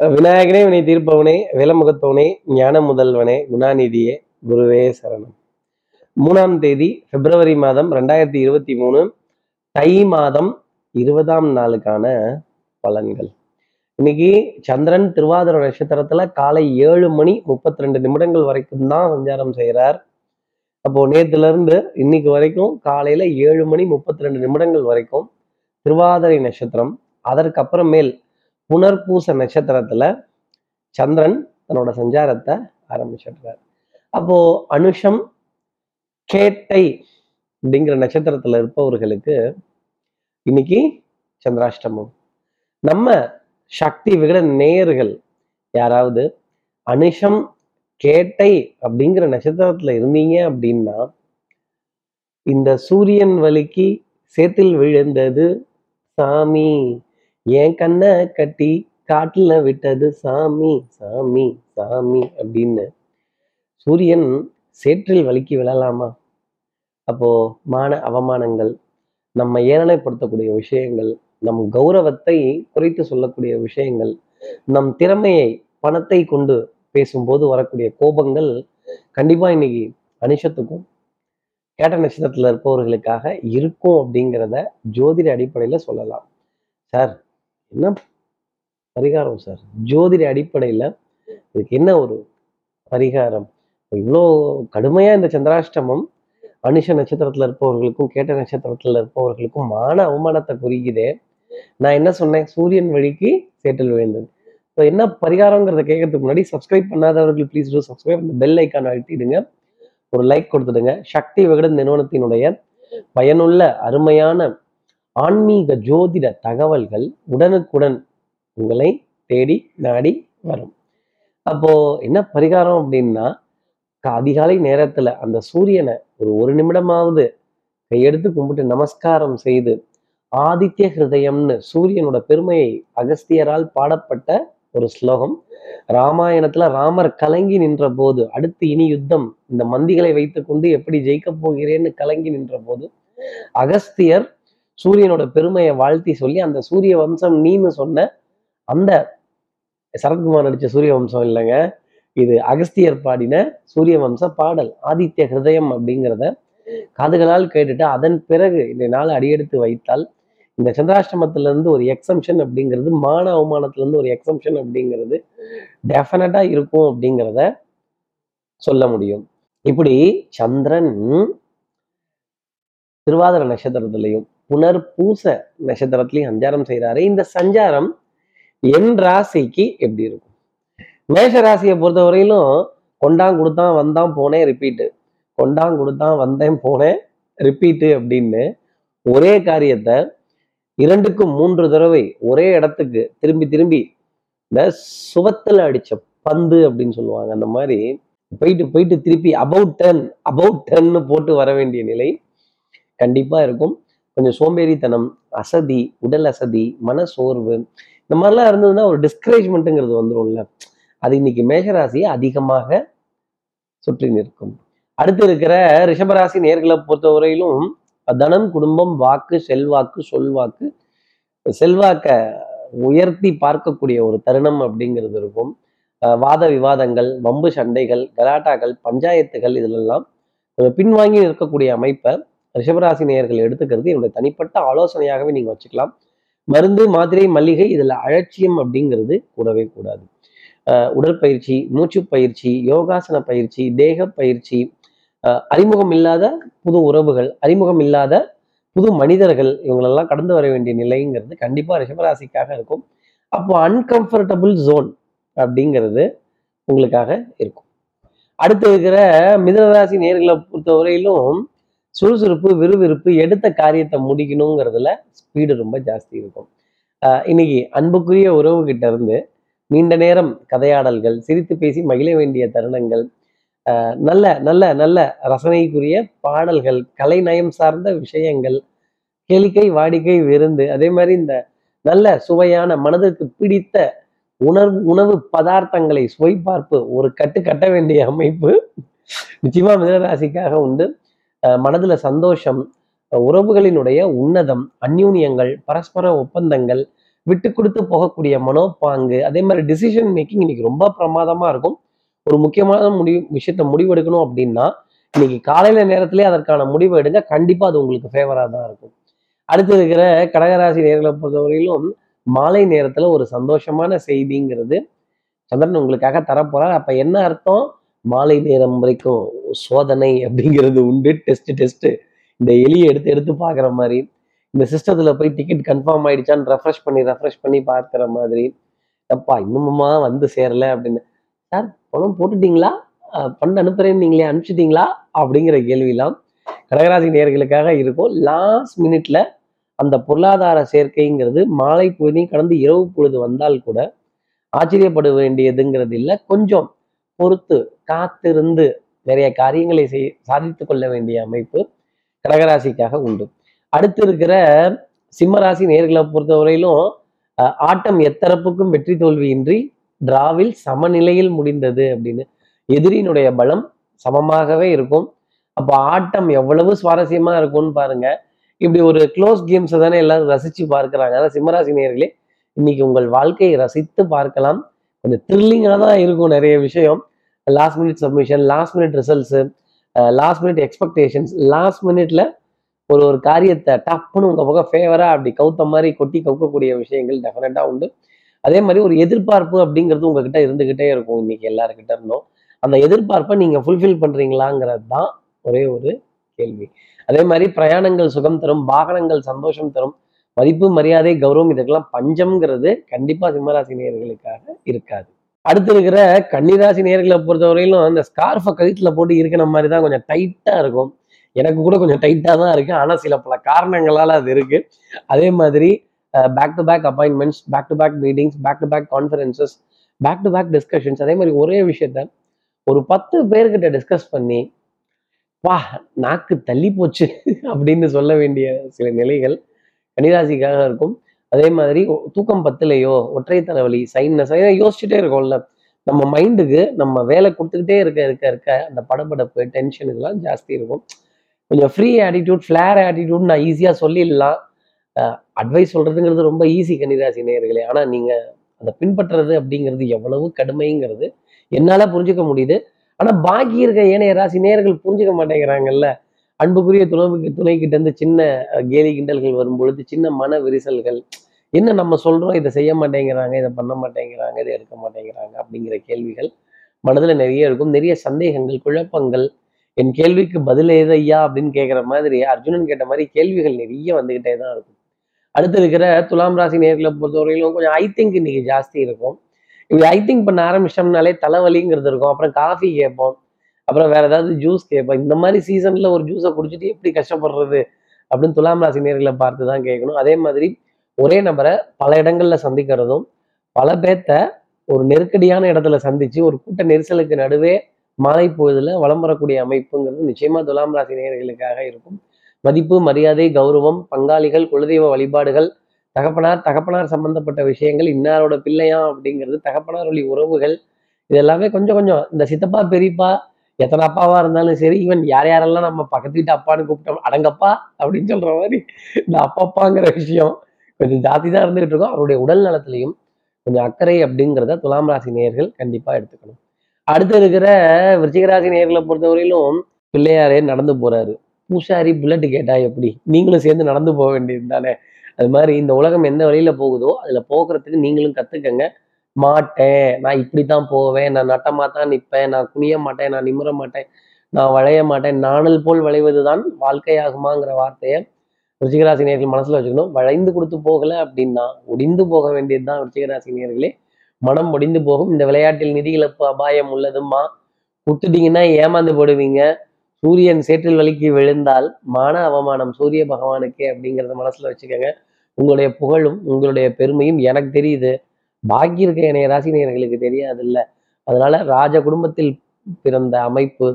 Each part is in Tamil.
விநாயகனே வினை தீர்ப்பவனே விலமுகத்தவனே ஞான முதல்வனே குணாநிதியே குருவே சரணம். மூணாம் தேதி பிப்ரவரி மாதம் ரெண்டாயிரத்தி இருபத்தி மூணு தை மாதம் இருபதாம் நாளுக்கான பலன்கள். இன்னைக்கு சந்திரன் திருவாதிர நட்சத்திரத்துல காலை ஏழு மணி முப்பத்தி ரெண்டு நிமிடங்கள் வரைக்கும் தான் சஞ்சாரம் செய்கிறார் அப்போ நேத்துல இருந்து இன்னைக்கு வரைக்கும் காலையில ஏழு மணி முப்பத்தி ரெண்டு நிமிடங்கள் வரைக்கும் திருவாதிரை நட்சத்திரம் அதற்கப்புறமேல் புனர்பூச நட்சத்திரத்துல சந்திரன் தன்னோட சஞ்சாரத்தை ஆரம்பிச்சிடுறார். அப்போ அனுஷம் கேட்டை அப்படிங்கிற நட்சத்திரத்துல இருப்பவர்களுக்கு இன்னைக்கு சந்திராஷ்டமம். நம்ம சக்தி விகட நேயர்கள் யாராவது அனுஷம் கேட்டை அப்படிங்கிற நட்சத்திரத்துல இருந்தீங்க அப்படின்னா இந்த சூரியன் வலிக்கு சேத்தில் விழுந்தது சாமி. என் கண்ணை கட்டி காட்டில் விட்டது சாமி சாமி சாமி அப்படின்னு சூரியன் சேற்றில் வலிக்கு விழலாமா? அப்போ மான அவமானங்கள் நம்ம ஏளனைப்படுத்தக்கூடிய விஷயங்கள் நம் கௌரவத்தை குறைத்து சொல்லக்கூடிய விஷயங்கள் நம் திறமையை பணத்தை கொண்டு பேசும்போது வரக்கூடிய கோபங்கள் கண்டிப்பா இன்னைக்கு அனிஷத்துக்கும் கேட்ட நட்சத்திரத்துல இருப்பவர்களுக்காக இருக்கும் அப்படிங்கிறத ஜோதிட அடிப்படையில சொல்லலாம். சார் என்ன பரிகாரம் சார்? ஜோதிட அடிப்படையில இதுக்கு என்ன ஒரு பரிகாரம்? இவ்வளோ கடுமையா இந்த சந்திராஷ்டமம் அனுஷ நட்சத்திரத்தில் இருப்பவர்களுக்கும் கேட்ட நட்சத்திரத்தில் இருப்பவர்களுக்கும் மான அவமானத்தை குறிக்குதே. நான் என்ன சொன்னேன்? சூரியன் வழிக்கு சேற்றில் விழுந்தது. இப்போ என்ன பரிகாரங்கிறத கேட்கறதுக்கு முன்னாடி சப்ஸ்கிரைப் பண்ணாதவர்கள் ப்ளீஸ் டூ சப்ஸ்கிரைப் இந்த பெல் ஐக்கான் அழுத்திடுங்க. ஒரு லைக் கொடுத்துடுங்க. சக்தி விகடன் நிறுவனத்தினுடைய பயனுள்ள அருமையான ஆன்மீக ஜோதிட தகவல்கள் உடனுக்குடன் உங்களை தேடி நாடி வரும். அப்போ என்ன பரிகாரம் அப்படின்னா அதிகாலை நேரத்துல அந்த சூரியனை ஒரு ஒரு நிமிடமாவது கையெடுத்து கும்பிட்டு நமஸ்காரம் செய்து ஆதித்ய ஹிருதயம்னு சூரியனோட பெருமையை அகஸ்தியரால் பாடப்பட்ட ஒரு ஸ்லோகம். ராமாயணத்துல ராமர் கலங்கி நின்ற போது அடுத்து இனி யுத்தம் இந்த மந்திகளை வைத்துக்கொண்டு எப்படி ஜெயிக்க போகிறேன்னு கலங்கி நின்ற போது அகஸ்தியர் சூரியனோட பெருமையை வாழ்த்தி சொல்லி அந்த சூரிய வம்சம் நீன்னு சொன்ன அந்த சரத்குமார் நடிச்ச சூரிய வம்சம் இல்லைங்க. இது அகஸ்தியர் பாடின சூரிய வம்ச பாடல் ஆதித்ய ஹிருதயம் அப்படிங்கிறத காதுகளால் கேட்டுட்டு அதன் பிறகு இந்த நாள் அடியெடுத்து வைத்தால் இந்த சந்திராஷ்டமத்துல இருந்து ஒரு எக்ஸம்ஷன் அப்படிங்கிறது மான அவமானத்துல இருந்து ஒரு எக்ஸம்ஷன் அப்படிங்கிறது டெஃபினட்டாக இருக்கும் அப்படிங்கிறத சொல்ல முடியும். இப்படி சந்திரன் திருவாதிர நட்சத்திரத்திலையும் புனர் பூச நட்சத்திரத்திலையும் சஞ்சாரம் செய்கிறாரு இந்த சஞ்சாரம் என் ராசிக்கு எப்படி இருக்கும்? மேஷ ராசியை பொறுத்தவரையிலும் கொண்டான் கொடுத்தான் வந்தான் போனேன் ரிப்பீட்டு கொண்டான் கொடுத்தான் வந்தேன் போனேன் ரிப்பீட்டு அப்படின்னு ஒரே காரியத்தை இரண்டுக்கும் மூன்று தடவை ஒரே இடத்துக்கு திரும்பி திரும்பி இந்த சுவத்தில் அடித்த பந்து அப்படின்னு சொல்லுவாங்க. அந்த மாதிரி போயிட்டு போயிட்டு திருப்பி அபவுட் டென் அபவுட் டென்னு போட்டு வர வேண்டிய நிலை கண்டிப்பாக இருக்கும். கொஞ்சம் சோம்பேறித்தனம் அசதி உடல் அசதி மன சோர்வு இந்த மாதிரிலாம் இருந்ததுன்னா ஒரு டிஸ்கரேஜ்மெண்ட்டுங்கிறது வந்துடும்ல அது இன்னைக்கு மேஷராசியை அதிகமாக சுற்றி நிற்கும். அடுத்து இருக்கிற ரிஷபராசி நேர்களை பொறுத்தவரையிலும் தனம் குடும்பம் வாக்கு செல்வாக்கு சொல்வாக்கு செல்வாக்க உயர்த்தி பார்க்கக்கூடிய ஒரு தருணம் அப்படிங்கிறது இருக்கும். அஹ் வாத விவாதங்கள் வம்பு சண்டைகள் கலாட்டாக்கள் பஞ்சாயத்துகள் இதிலெல்லாம் பின்வாங்கி நிற்கக்கூடிய அமைப்பை ரிஷபராசி நேயர்கள் எடுத்துக்கிறது என்னுடைய தனிப்பட்ட ஆலோசனையாகவே நீங்க வச்சுக்கலாம். மருந்து மாத்திரை மல்லிகை இதுல அலட்சியம் அப்படிங்கிறது கூடவே கூடாது. உடற்பயிற்சி மூச்சு பயிற்சி யோகாசன பயிற்சி தேக பயிற்சி அஹ் அறிமுகம் இல்லாத புது உறவுகள் அறிமுகம் இல்லாத புது மனிதர்கள் இவங்களெல்லாம் கடந்து வர வேண்டிய நிலைங்கிறது கண்டிப்பா ரிஷபராசிக்காக இருக்கும். அப்போ அன்கம்ஃபர்டபுள் ஜோன் அப்படிங்கிறது உங்களுக்காக இருக்கும். அடுத்து இருக்கிற மிதனராசி நேர்களை பொறுத்தவரையிலும் சுறுசுறுப்பு விறுவிறுப்பு எடுத்த காரியத்தை முடிக்கணுங்கிறதுல ஸ்பீடு ரொம்ப ஜாஸ்தி இருக்கும். ஆஹ் இன்னைக்கு அன்புக்குரிய உறவுகிட்ட இருந்து நீண்ட நேரம் கதையாடல்கள் சிரித்து பேசி மகிழ வேண்டிய தருணங்கள் நல்ல நல்ல நல்ல ரசனைக்குரிய பாடல்கள் கலைநயம் சார்ந்த விஷயங்கள் கேளிக்கை வாடிக்கை விருந்து அதே மாதிரி இந்த நல்ல சுவையான மனதிற்கு பிடித்த உணர்வு உணவு பதார்த்தங்களை சுவை பார்ப்பு ஒரு கட்டு கட்ட வேண்டிய அமைப்பு நிச்சயமா மிதனராசிக்காக உண்டு. மனதில் சந்தோஷம் உறவுகளினுடைய உன்னதம் அந்யூன்யங்கள் பரஸ்பர ஒப்பந்தங்கள் விட்டு கொடுத்து போகக்கூடிய மனோப்பாங்கு அதே மாதிரி டிசிஷன் மேக்கிங் இன்னைக்கு ரொம்ப பிரமாதமாக இருக்கும். ஒரு முக்கியமான முடிவு விஷயத்த முடிவெடுக்கணும் அப்படின்னா இன்னைக்கு காலையில நேரத்திலே அதற்கான முடிவு எடுங்க. கண்டிப்பாக அது உங்களுக்கு ஃபேவராக தான் இருக்கும். அடுத்து இருக்கிற கடகராசி நேர்களை பொறுத்தவரையிலும் மாலை நேரத்தில் ஒரு சந்தோஷமான செய்திங்கிறது சந்திரன் உங்களுக்காக தரப்போறார். அப்போ என்ன அர்த்தம்? மாலை நேரம் வரைக்கும் சோதனை அப்படிங்கிறது உண்டு. டெஸ்ட் டெஸ்ட் இந்த எலியை எடுத்து எடுத்து பார்க்குற மாதிரி. இந்த சிஸ்டத்தில் போய் டிக்கெட் கன்ஃபார்ம் ஆயிடுச்சான்னு ரெஃப்ரெஷ் பண்ணி ரெஃப்ரெஷ் பண்ணி பார்க்குற மாதிரி. அப்பா இன்னுமுமா வந்து சேரல அப்படின்னு. சார் பணம் போட்டுட்டீங்களா? பண்ண அனுப்புறேன்னு நீங்களே அனுப்பிச்சிட்டீங்களா? அப்படிங்கிற கேள்விலாம் கடகராசி நேர்களுக்காக இருக்கும். லாஸ்ட் மினிட்ல அந்த பொருளாதார சேர்க்கைங்கிறது மாலை பொழுதையும் கடந்து இரவு பொழுது வந்தால் கூட ஆச்சரியப்பட வேண்டியதுங்கிறது இல்லை. கொஞ்சம் பொறுத்து காத்திருந்து நிறைய காரியங்களை செய் சாதித்து கொள்ள வேண்டிய அமைப்பு கடகராசிக்காக உண்டு. அடுத்து இருக்கிற சிம்மராசி நேர்களை பொறுத்தவரையிலும் ஆட்டம் எத்தரப்புக்கும் வெற்றி தோல்வியின்றி டிராவில் சமநிலையில் முடிந்தது அப்படின்னு. எதிரியினுடைய பலம் சமமாகவே இருக்கும். அப்போ ஆட்டம் எவ்வளவு சுவாரஸ்யமா இருக்கும்னு பாருங்க. இப்படி ஒரு க்ளோஸ் கேம்ஸை தானே எல்லாரும் ரசிச்சு பார்க்கறாங்க. அதான் சிம்மராசி நேர்களே இன்னைக்கு உங்கள் வாழ்க்கையை ரசித்து பார்க்கலாம். கொஞ்சம் த்ரில்லிங்காக தான் இருக்கும் நிறைய விஷயம். Last minute submission last minute results last minute expectations last மினிட்ல ஒரு ஒரு காரியத்தை டப்புன்னு உங்கள் பக்கம் ஃபேவராக அப்படி கவுத்த மாதிரி கொட்டி கவுக்கக்கூடிய விஷயங்கள் டெஃபினட்டாக உண்டு. அதே மாதிரி ஒரு எதிர்பார்ப்பு அப்படிங்கிறது உங்ககிட்ட இருந்துக்கிட்டே இருக்கும். இன்னைக்கு எல்லாருக்கிட்ட இருந்தும். அந்த எதிர்பார்ப்பை நீங்கள் ஃபுல்ஃபில் பண்ணுறீங்களாங்கிறது தான் ஒரே ஒரு கேள்வி. அதே மாதிரி பிரயாணங்கள் சுகம் தரும் வாகனங்கள் சந்தோஷம் தரும் மதிப்பு மரியாதை கௌரவம் இதுக்கெல்லாம் பஞ்சம்ங்கிறது கண்டிப்பாக சிம்மராசினியர்களுக்காக இருக்காது. அடுத்து இருக்கிற கன்னிராசி நேர்களை பொறுத்தவரையிலும் அந்த ஸ்கார்ஃபை கழுத்தில் போட்டு இருக்கிற மாதிரி தான் கொஞ்சம் டைட்டாக இருக்கும். எனக்கு கூட கொஞ்சம் டைட்டாக தான் இருக்குது ஆனால் சில பல காரணங்களால் அது இருக்குது அதே மாதிரி back to back appointments back to back meetings back to back conferences back to back discussions அதே மாதிரி ஒரே விஷயத்த ஒரு பத்து பேர்கிட்ட டிஸ்கஸ் பண்ணி வா நாக்கு தள்ளி போச்சு அப்படின்னு சொல்ல வேண்டிய சில நிலைகள் கன்னிராசிக்காக இருக்கும் அதே மாதிரி தூக்கம் பத்தலையோ ஒற்றை தலைவலி சைனஸ் யோசிச்சுட்டே இருக்கோம்ல. நம்ம மைண்டுக்கு நம்ம வேலை கொடுத்துக்கிட்டே இருக்க இருக்க இருக்க அந்த படபடப்பு டென்ஷன் இதெல்லாம் ஜாஸ்தி இருக்கும். கொஞ்சம் ஃப்ரீ ஆட்டிடியூட் ஃப்ளேர் ஆட்டிடியூட் நான் ஈஸியாக சொல்லிடலாம். அட்வைஸ் சொல்றதுங்கிறது ரொம்ப ஈஸி கன்னிராசி நேயர்களே. ஆனால் நீங்கள் அதை பின்பற்றுறது அப்படிங்கிறது எவ்வளவு கடுமைங்கிறது என்னால் புரிஞ்சுக்க முடியுது. ஆனால் பாக்கி இருக்க ஏனைய ராசி நேயர்கள் புரிஞ்சுக்க மாட்டேங்கிறாங்கல்ல. அன்புக்குரிய துணை துணைக்கிட்ட இருந்து சின்ன கேலி கிண்டல்கள் வரும் பொழுது சின்ன மன விரிசல்கள் என்ன நம்ம சொல்றோம் இதை செய்ய மாட்டேங்கிறாங்க இதை பண்ண மாட்டேங்கிறாங்க இதை எடுக்க மாட்டேங்கிறாங்க அப்படிங்கிற கேள்விகள் மனதில் நிறைய இருக்கும். நிறைய சந்தேகங்கள் குழப்பங்கள். என் கேள்விக்கு பதில் ஏதையா ஐயா அப்படின்னு கேட்குற மாதிரி அர்ஜுனன் கேட்ட மாதிரி கேள்விகள் நிறைய வந்துகிட்டே தான் இருக்கும். அடுத்து இருக்கிற துலாம் ராசி நேர்களை பொறுத்தவரையிலும் கொஞ்சம் ஐ திங்க் இன்னைக்கு ஜாஸ்தி இருக்கும். இப்படி ஐ திங்க் பண்ண ஆரம்பிச்சோம்னாலே தலைவலிங்கிறது இருக்கும். அப்புறம் காஃபி கேட்போம். அப்புறம் வேற ஏதாவது ஜூஸ் கேட்போம். இந்த மாதிரி சீசன்ல ஒரு ஜூஸை குடிச்சிட்டு எப்படி கஷ்டப்படுறது அப்படின்னு துலாம் ராசி நேர்களை பார்த்து தான் கேட்கணும். அதே மாதிரி ஒரே நபரை பல இடங்கள்ல சந்திக்கிறதும் பல பேர்த்த ஒரு நெருக்கடியான இடத்துல சந்திச்சு ஒரு கூட்ட நெரிசலுக்கு நடுவே மாலை பொழுதுல வளம் வரக்கூடிய அமைப்புங்கிறது நிச்சயமா துலாம் ராசி நேர்களுக்காக இருக்கும். மதிப்பு மரியாதை கௌரவம் பங்காளிகள் குலதெய்வ வழிபாடுகள் தகப்பனார் தகப்பனார் சம்பந்தப்பட்ட விஷயங்கள் இன்னாரோட பிள்ளையா அப்படிங்கிறது தகப்பனார் வழி உறவுகள் இது எல்லாமே கொஞ்சம் கொஞ்சம் இந்த சித்தப்பா பெரியப்பா எத்தனை அப்பாவா இருந்தாலும் சரி ஈவன் யார் யாரெல்லாம் நம்ம பக்கத்து வீட்டு அப்பான்னு கூப்பிட்டோம் அடங்கப்பா அப்படின்னு சொல்ற மாதிரி இந்த அப்பப்பாங்கிற விஷயம். கொஞ்சம் ஜாஸ்தி தான் இருந்துகிட்டு இருக்கோம். அவருடைய உடல் நலத்திலையும் கொஞ்சம் அக்கறை அப்படிங்கிறத துலாம் ராசி நேயர்கள் கண்டிப்பா எடுத்துக்கணும். அடுத்து இருக்கிற விருச்சிகராசி நேயர்களை பொறுத்தவரையிலும் பிள்ளையாரே நடந்து போறாரு. பூசாரி புல்லட் கேட்டா எப்படி? நீங்களும் சேர்ந்து நடந்து போக வேண்டியது தானே? அது மாதிரி இந்த உலகம் எந்த வழியில போகுதோ அதுல போகிறதுக்கு நீங்களும் கத்துக்கங்க. மாட்டேன். நான் இப்படித்தான் போவேன். நான் நட்டமா தான் நிற்பேன் நான் குனிய மாட்டேன். நான் நிமிர மாட்டேன். நான் வளைய மாட்டேன். நாணல் போல் வளைவதுதான் வாழ்க்கையாகுமாங்கிற வார்த்தையை ருச்சிகராசி நேர்கள் மனசுல வச்சுக்கணும். வளைந்து கொடுத்து போகல அப்படின்னா ஒடிந்து போக வேண்டியதுதான் ரிச்சிகராசி நேர்களே மனம் ஒடிந்து போகும். இந்த விளையாட்டில் நிதி இழப்பு அபாயம் உள்ளதும்மா. குத்துட்டீங்கன்னா ஏமாந்து போடுவீங்க. சூரியன் சேற்றில் வலிக்கு விழுந்தால் மான அவமானம் சூரிய பகவானுக்கே அப்படிங்கிறத மனசுல வச்சுக்கோங்க. உங்களுடைய புகழும் உங்களுடைய பெருமையும் எனக்கு தெரியுது. பாக்கி இருக்க இணைய ராசினியர்களுக்கு தெரியாது இல்லை அதனால ராஜ குடும்பத்தில் பிறந்த அமைப்பு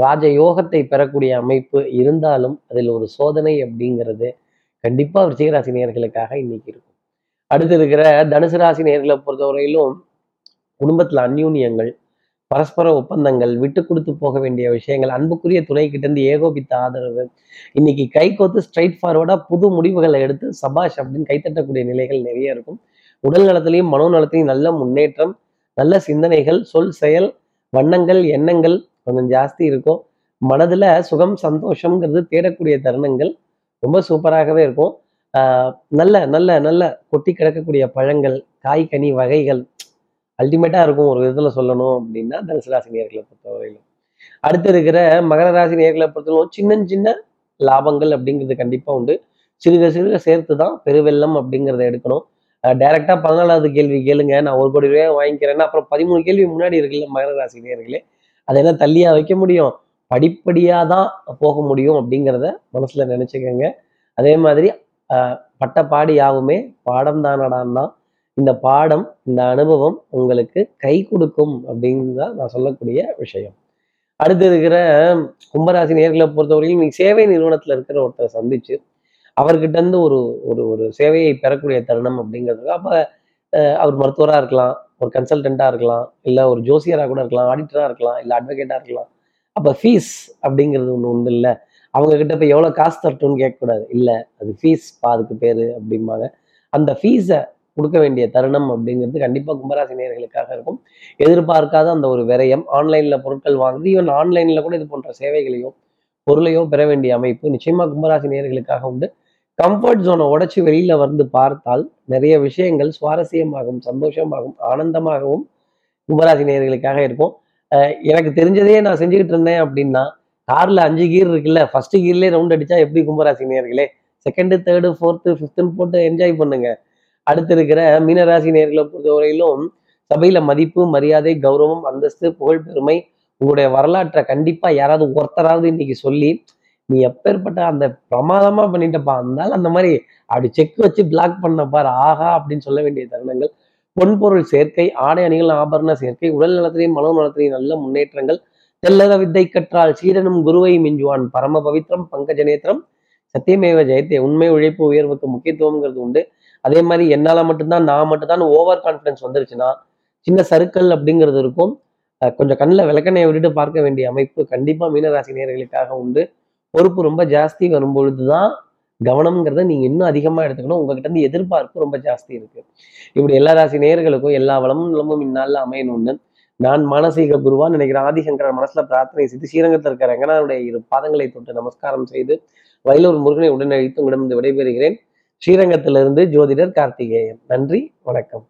ராஜ யோகத்தை பெறக்கூடிய அமைப்பு இருந்தாலும் அதில் ஒரு சோதனை அப்படிங்கிறது கண்டிப்பா விருச்சிக நேர்களுக்காக இன்னைக்கு இருக்கும். அடுத்து இருக்கிற தனுசு ராசி நேர்களை பொறுத்தவரையிலும் குடும்பத்துல அந்யூன்யங்கள் பரஸ்பர ஒப்பந்தங்கள் விட்டு கொடுத்து போக வேண்டிய விஷயங்கள் அன்புக்குரிய துணை கிட்டேருந்து ஏகோபித்த ஆதரவு இன்னைக்கு கை கோத்து ஸ்ட்ரைட் ஃபார்வர்டா புது முடிவுகளை எடுத்து சபாஷ் அப்படின்னு கைத்தட்டக்கூடிய நிலைகள் நிறைய இருக்கும். உடல் நலத்திலையும் மனோநலத்திலையும் நல்ல முன்னேற்றம் நல்ல சிந்தனைகள் சொல் செயல் வண்ணங்கள் எண்ணங்கள் கொஞ்சம் ஜாஸ்தி இருக்கும். மனதில் சுகம் சந்தோஷம்ங்கிறது தேடக்கூடிய தருணங்கள் ரொம்ப சூப்பராகவே இருக்கும். நல்ல நல்ல நல்ல கொட்டி கிடக்கக்கூடிய பழங்கள் காய் கனி வகைகள் அல்டிமேட்டாக இருக்கும் ஒரு விதத்தில் சொல்லணும் அப்படின்னா தனுசு ராசி நேர்களை பொறுத்தவரையிலும். அடுத்து இருக்கிற மகர ராசி நேர்களை பொறுத்தவரைக்கும் சின்ன சின்ன லாபங்கள் அப்படிங்கிறது கண்டிப்பாக உண்டு. சிறுக சிறுக சேர்த்து தான் பெருவெள்ளம் அப்படிங்கிறத எடுக்கணும். டைரெக்டாக பதினாலாவது கேள்வி கேளுங்க. நான் ஒரு கோடி ரூபாய் வாங்கிக்கிறேன்னா அப்புறம் பதிமூணு கேள்வி முன்னாடி இருக்குல்ல மகர ராசி நேர்களே. அதை தள்ளியா வைக்க முடியும். படிப்படியாக தான் போக முடியும் அப்படிங்கிறத மனசுல நினச்சிக்கோங்க. அதே மாதிரி பட்ட பாடி யாவுமே பாடம் தானடான்னா இந்த பாடம் இந்த அனுபவம் உங்களுக்கு கை கொடுக்கும் அப்படின்னு தான் நான் சொல்லக்கூடிய விஷயம். அடுத்து இருக்கிற கும்பராசி நேர்களை பொறுத்தவரையும் நீங்க சேவை நிறுவனத்தில் இருக்கிற ஒருத்தரை சந்திச்சு அவர்கிட்ட இருந்து ஒரு ஒரு ஒரு சேவையை பெறக்கூடிய தருணம் அப்படிங்கிறது. அப்போ அவர் மருத்துவராக இருக்கலாம் ஒரு கன்சல்டண்ட்டாக இருக்கலாம் இல்லை ஒரு ஜோசியராக கூட இருக்கலாம் ஆடிட்டராக இருக்கலாம் இல்லை அட்வொகேட்டாக இருக்கலாம். அப்போ ஃபீஸ் அப்படிங்கிறது ஒன்று ஒன்று இல்லை. அவங்கக்கிட்ட இப்போ போய் காசு தரட்டும்னு கேட்கக்கூடாது. இல்லை அது ஃபீஸ் அதுக்கு பேர் அப்படிம்பாங்க. அந்த ஃபீஸை கொடுக்க வேண்டிய தருணம் அப்படிங்கிறது கண்டிப்பாக கும்பராசி நேயர்களுக்காக இருக்கும். எதிர்பார்க்காத அந்த ஒரு விரயம் ஆன்லைனில் பொருட்கள் வாங்குது ஈவன் ஆன்லைனில் கூட இது போன்ற சேவைகளையும் பொருளையோ பெற வேண்டிய அமைப்பு நிச்சயமாக கும்பராசி நேயர்களுக்காக உண்டு. கம்ஃபர்ட் ஜோனை உடச்சி வெளியில் வந்து பார்த்தால் நிறைய விஷயங்கள் சுவாரஸ்யமாகவும் சந்தோஷமாகவும் ஆனந்தமாகவும் கும்பராசி நேர்களுக்காக இருக்கும் எனக்கு தெரிஞ்சதே நான் செஞ்சுக்கிட்டு இருந்தேன் அப்படின்னா காரில் அஞ்சு கீர் இருக்குல்ல ஃபர்ஸ்ட் கீர்லேயே ரவுண்ட் அடித்தா எப்படி கும்பராசி நேயர்களே செகண்டு தேர்டு ஃபோர்த்து ஃபிஃப்த்துன்னு போட்டு என்ஜாய் பண்ணுங்க. அடுத்து இருக்கிற மீனராசி நேர்களை பொறுத்தவரையிலும் சபையில் மதிப்பு மரியாதை கௌரவம் அந்தஸ்து புகழ் பெருமை உங்களுடைய வரலாற்றை கண்டிப்பாக யாராவது ஒருத்தராவது இன்னைக்கு சொல்லி நீ எப்பேற்பட்ட அந்த பிரமாதமா பண்ணிட்டப்பா அதனால அந்த மாதிரி அப்படி செக் வச்சு பிளாக் பண்ண ஆஹா அப்படின்னு சொல்ல வேண்டிய தருணங்கள். பொன்பொருள் சேர்க்கை ஆடை அணிகள் ஆபரண சேர்க்கை உடல் நலத்திலையும் மனோ நலத்திலையும் நல்ல முன்னேற்றங்கள். தெல்லற வித்தை கற்றால் சீடனும் குருவை மிஞ்சுவான். பரம பவித்ரம் பங்கஜநேத்திரம் சத்தியமேவ ஜெயத்தே. உண்மை உழைப்பு உயர்வுக்கு முக்கியத்துவம்ங்கிறது உண்டு. அதே மாதிரி என்னால் மட்டும்தான் நான் மட்டும்தான் ஓவர் கான்ஃபிடன்ஸ் வந்துருச்சுன்னா சின்ன சறுக்கல் அப்படிங்கிறது இருக்கும். கொஞ்சம் கண்ணில் விளக்கணையை விட்டுட்டு பார்க்க வேண்டிய அமைப்பு கண்டிப்பாக மீனராசி நேயர்களுக்காக உண்டு. பொறுப்பு ரொம்ப ஜாஸ்தி வரும்பொழுது தான் கவனம்ங்கிறத நீங்க இன்னும் அதிகமா எடுத்துக்கணும். உங்ககிட்ட இருந்து எதிர்பார்ப்பு ரொம்ப ஜாஸ்தி இருக்கு. இப்படி எல்லா ராசி நேயர்களுக்கும் எல்லா வளமும் நலமும் இந்நாளில் அமையணும்னு நான் மானசீக குருவான் நினைக்கிறேன் ஆதிசங்கரர் மனசுல பிரார்த்தனை செய்து ஸ்ரீரங்கத்தில் இருக்கிற ரங்கனாருடைய இரு பாதங்களை தொட்டு நமஸ்காரம் செய்து வயலூர் முருகனை உடனழித்து உங்களிடம் விடைபெறுகிறேன். ஸ்ரீரங்கத்திலிருந்து ஜோதிடர் கார்த்திகேயன். நன்றி வணக்கம்.